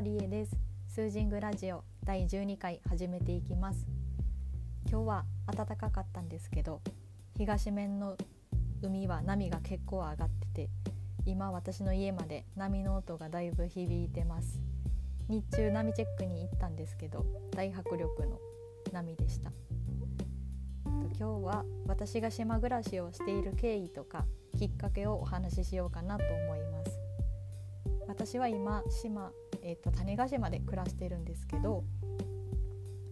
はリエです。スージングラジオ第12回始めていきます。今日は暖かかったんですけど東面の海は波が結構上がってて今私の家まで波の音がだいぶ響いてます。日中波チェックに行ったんですけど大迫力の波でした。今日は私が島暮らしをしている経緯とかきっかけをお話ししようかなと思います。私は今島、えーと、種子島で暮らしてるんですけど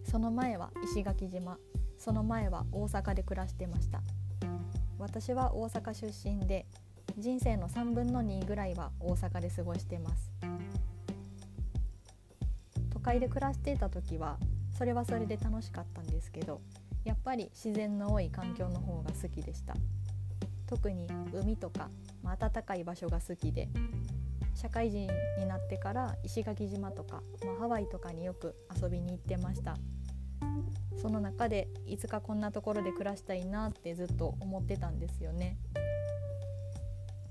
その前は石垣島その前は大阪で暮らしてました。私は大阪出身で人生の3分の2ぐらいは大阪で過ごしてます。都会で暮らしていた時はそれはそれで楽しかったんですけどやっぱり自然の多い環境の方が好きでした。特に海とか、まあ、暖かい場所が好きで社会人になってから石垣島とか、まあ、ハワイとかによく遊びに行ってました。その中でいつかこんなところで暮らしたいなってずっと思ってたんですよね。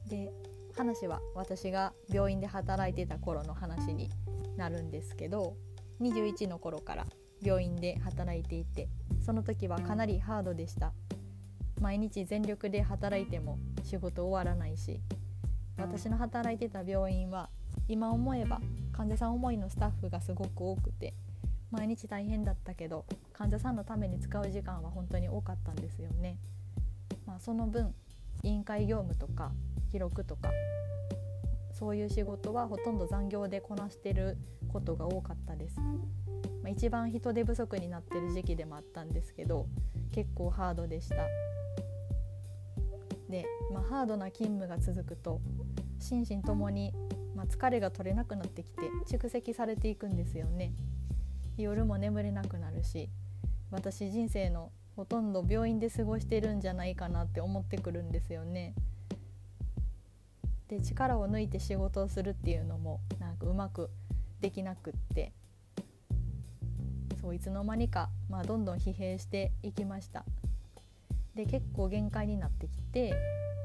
で話は私が病院で働いてた頃の話になるんですけど21の頃から病院で働いていてその時はかなりハードでした。毎日全力で働いても仕事終わらないし私の働いてた病院は今思えば患者さん思いのスタッフがすごく多くて毎日大変だったけど患者さんのために使う時間は本当に多かったんですよね。まあ、その分委員会業務とか記録とかそういう仕事はほとんど残業でこなしてることが多かったです。まあ、一番人手不足になってる時期でもあったんですけど結構ハードでした。で、まあ、ハードな勤務が続くと心身ともに、まあ、疲れが取れなくなってきて蓄積されていくんですよね。夜も眠れなくなるし私人生のほとんど病院で過ごしてるんじゃないかなって思ってくるんですよね。で力を抜いて仕事をするっていうのもなんかうまくできなくってそういつの間にか、まあ、どんどん疲弊していきました。で結構限界になってきて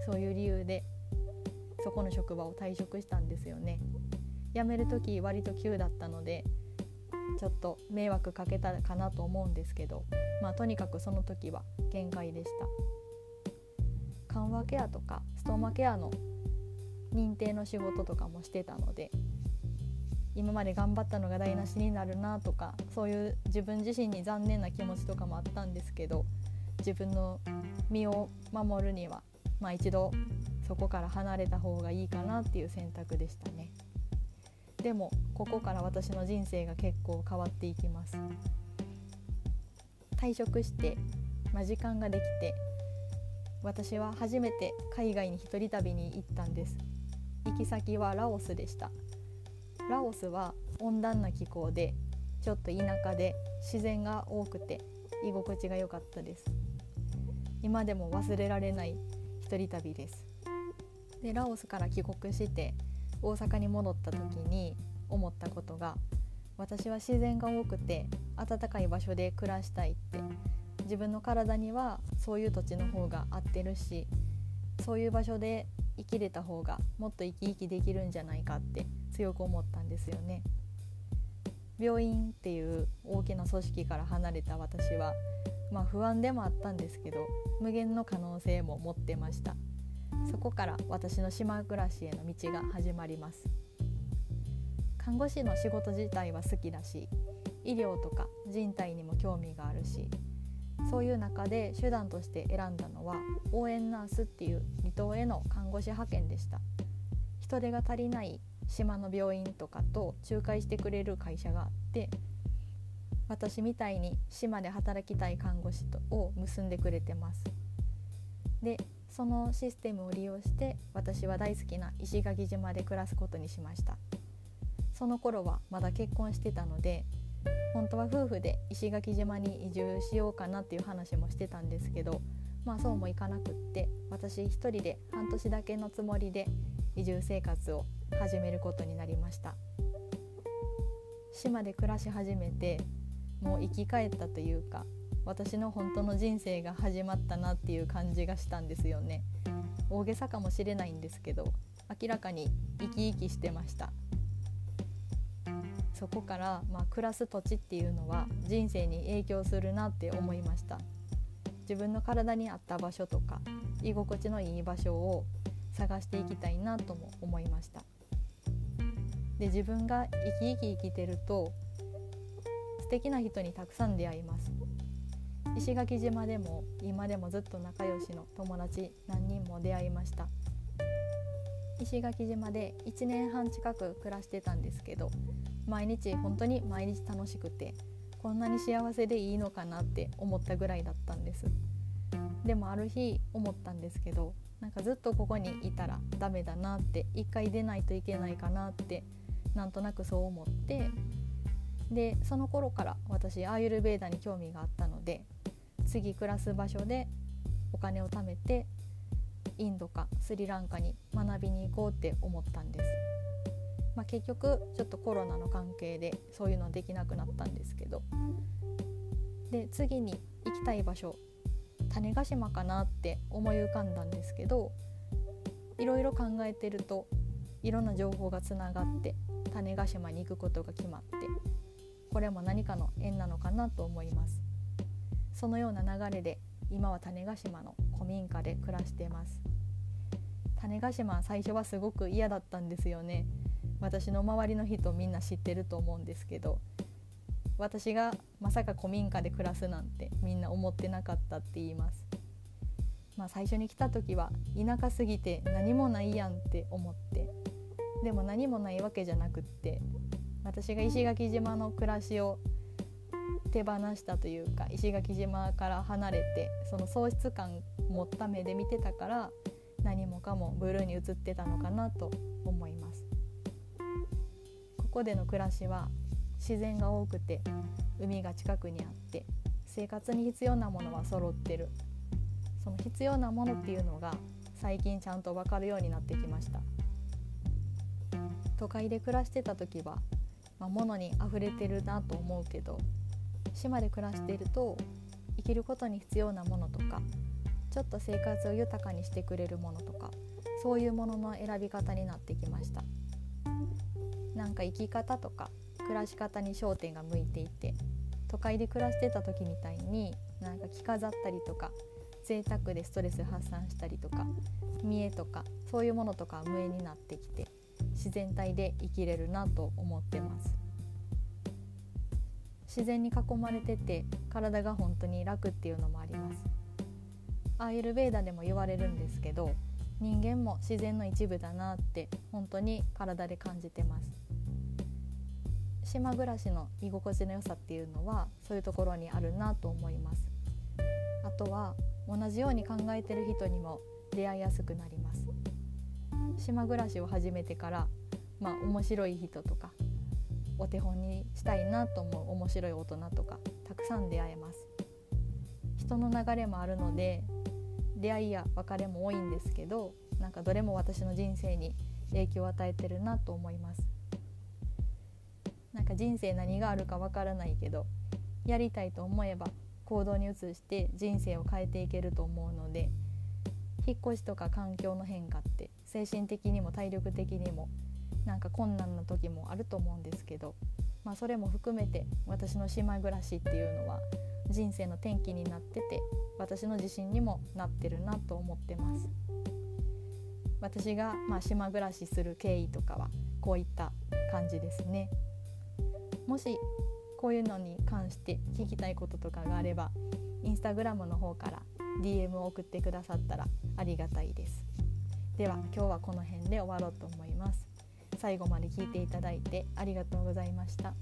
そういう理由でそこの職場を退職したんですよね。辞める時割と急だったのでちょっと迷惑かけたかなと思うんですけどまあとにかくその時は限界でした。緩和ケアとかストーマケアの認定の仕事とかもしてたので今まで頑張ったのが台無しになるなとかそういう自分自身に残念な気持ちとかもあったんですけど自分の身を守るには、まあ、一度そこから離れた方がいいかなっていう選択でしたね。でもここから私の人生が結構変わっていきます。退職して、まあ、時間ができて私は初めて海外に一人旅に行ったんです。行き先はラオスでした。ラオスは温暖な気候でちょっと田舎で自然が多くて居心地が良かったです。今でも忘れられない一人旅ですでラオスから帰国して大阪に戻った時に思ったことが私は自然が多くて暖かい場所で暮らしたいって自分の体にはそういう土地の方が合ってるしそういう場所で生きれた方がもっと生き生きできるんじゃないかって強く思ったんですよね。病院っていう大きな組織から離れた私は、まあ、不安でもあったんですけど無限の可能性も持ってました。そこから私の島暮らしへの道が始まります。看護師の仕事自体は好きだし医療とか人体にも興味があるしそういう中で手段として選んだのは応援ナースっていう離島への看護師派遣でした。人手が足りない島の病院とかと仲介してくれる会社があって私みたいに島で働きたい看護師とを結んでくれてます。でそのシステムを利用して私は大好きな石垣島で暮らすことにしました。その頃はまだ結婚してたので本当は夫婦で石垣島に移住しようかなっていう話もしてたんですけどまあそうもいかなくって私一人で半年だけのつもりで移住生活を始めることになりました。島で暮らし始めてもう生き返ったというか私の本当の人生が始まったなっていう感じがしたんですよね。大げさかもしれないんですけど明らかに生き生きしてました。そこから、まあ、暮らす土地っていうのは人生に影響するなって思いました。自分の体に合った場所とか居心地のいい場所を探していきたいなとも思いました。で自分が生き生き生きてると素敵な人にたくさん出会います。石垣島でも今でもずっと仲良しの友達何人も出会いました。石垣島で1年半近く暮らしてたんですけど毎日本当に毎日楽しくてこんなに幸せでいいのかなって思ったぐらいだったんです。でもある日思ったんですけどなんかずっとここにいたらダメだなって一回出ないといけないかなってなんとなくそう思ってでその頃から私アーユルベーダに興味があったので次暮らす場所でお金を貯めてインドかスリランカに学びに行こうって思ったんです。まあ、結局ちょっとコロナの関係でそういうのできなくなったんですけどで次に行きたい場所種子島かなって思い浮かんだんですけどいろいろ考えてるといろんな情報がつながって種子島に行くことが決まってこれも何かの縁なのかなと思います。そのような流れで今は種子島の古民家で暮らしています。種子島最初はすごく嫌だったんですよね。私の周りの人みんな知ってると思うんですけど私がまさか古民家で暮らすなんてみんな思ってなかったって言います。まあ、最初に来た時は田舎すぎて何もないやんって思ってでも何もないわけじゃなくって私が石垣島の暮らしを手放したというか石垣島から離れてその喪失感持った目で見てたから何もかもブルーに映ってたのかなと思います。ここでの暮らしは自然が多くて海が近くにあって生活に必要なものは揃ってる。その必要なものっていうのが最近ちゃんと分かるようになってきました。都会で暮らしてた時は、まあ、物に溢れてるなと思うけど島で暮らしてると生きることに必要なものとかちょっと生活を豊かにしてくれるものとかそういうものの選び方になってきました。なんか生き方とか暮らし方に焦点が向いていて都会で暮らしてた時みたいになんか着飾ったりとか贅沢でストレス発散したりとか見栄とかそういうものとか無縁になってきて自然体で生きれるなと思ってます。自然に囲まれてて体が本当に楽っていうのもあります。アーユルベーダでも言われるんですけど人間も自然の一部だなって本当に体で感じてます。島暮らしの居心地の良さっていうのはそういうところにあるなと思います。あとは同じように考えてる人にも出会いやすくなります。島暮らしを始めてからまあ面白い人とかお手本にしたいなと思う面白い大人とかたくさん出会えます。人の流れもあるので出会いや別れも多いんですけどなんかどれも私の人生に影響を与えてるなと思います。なんか人生何があるかわからないけどやりたいと思えば行動に移して人生を変えていけると思うので引っ越しとか環境の変化って精神的にも体力的にもなんか困難な時もあると思うんですけど、まあ、それも含めて私の島暮らしっていうのは人生の転機になってて私の自信にもなってるなと思ってます私がまあ島暮らしする経緯とかはこういった感じですね。もしこういうのに関して聞きたいこととかがあればインスタグラムの方から DM を送ってくださったらありがたいですでは今日はこの辺で終わろうと思います。最後まで聞いていただいてありがとうございました。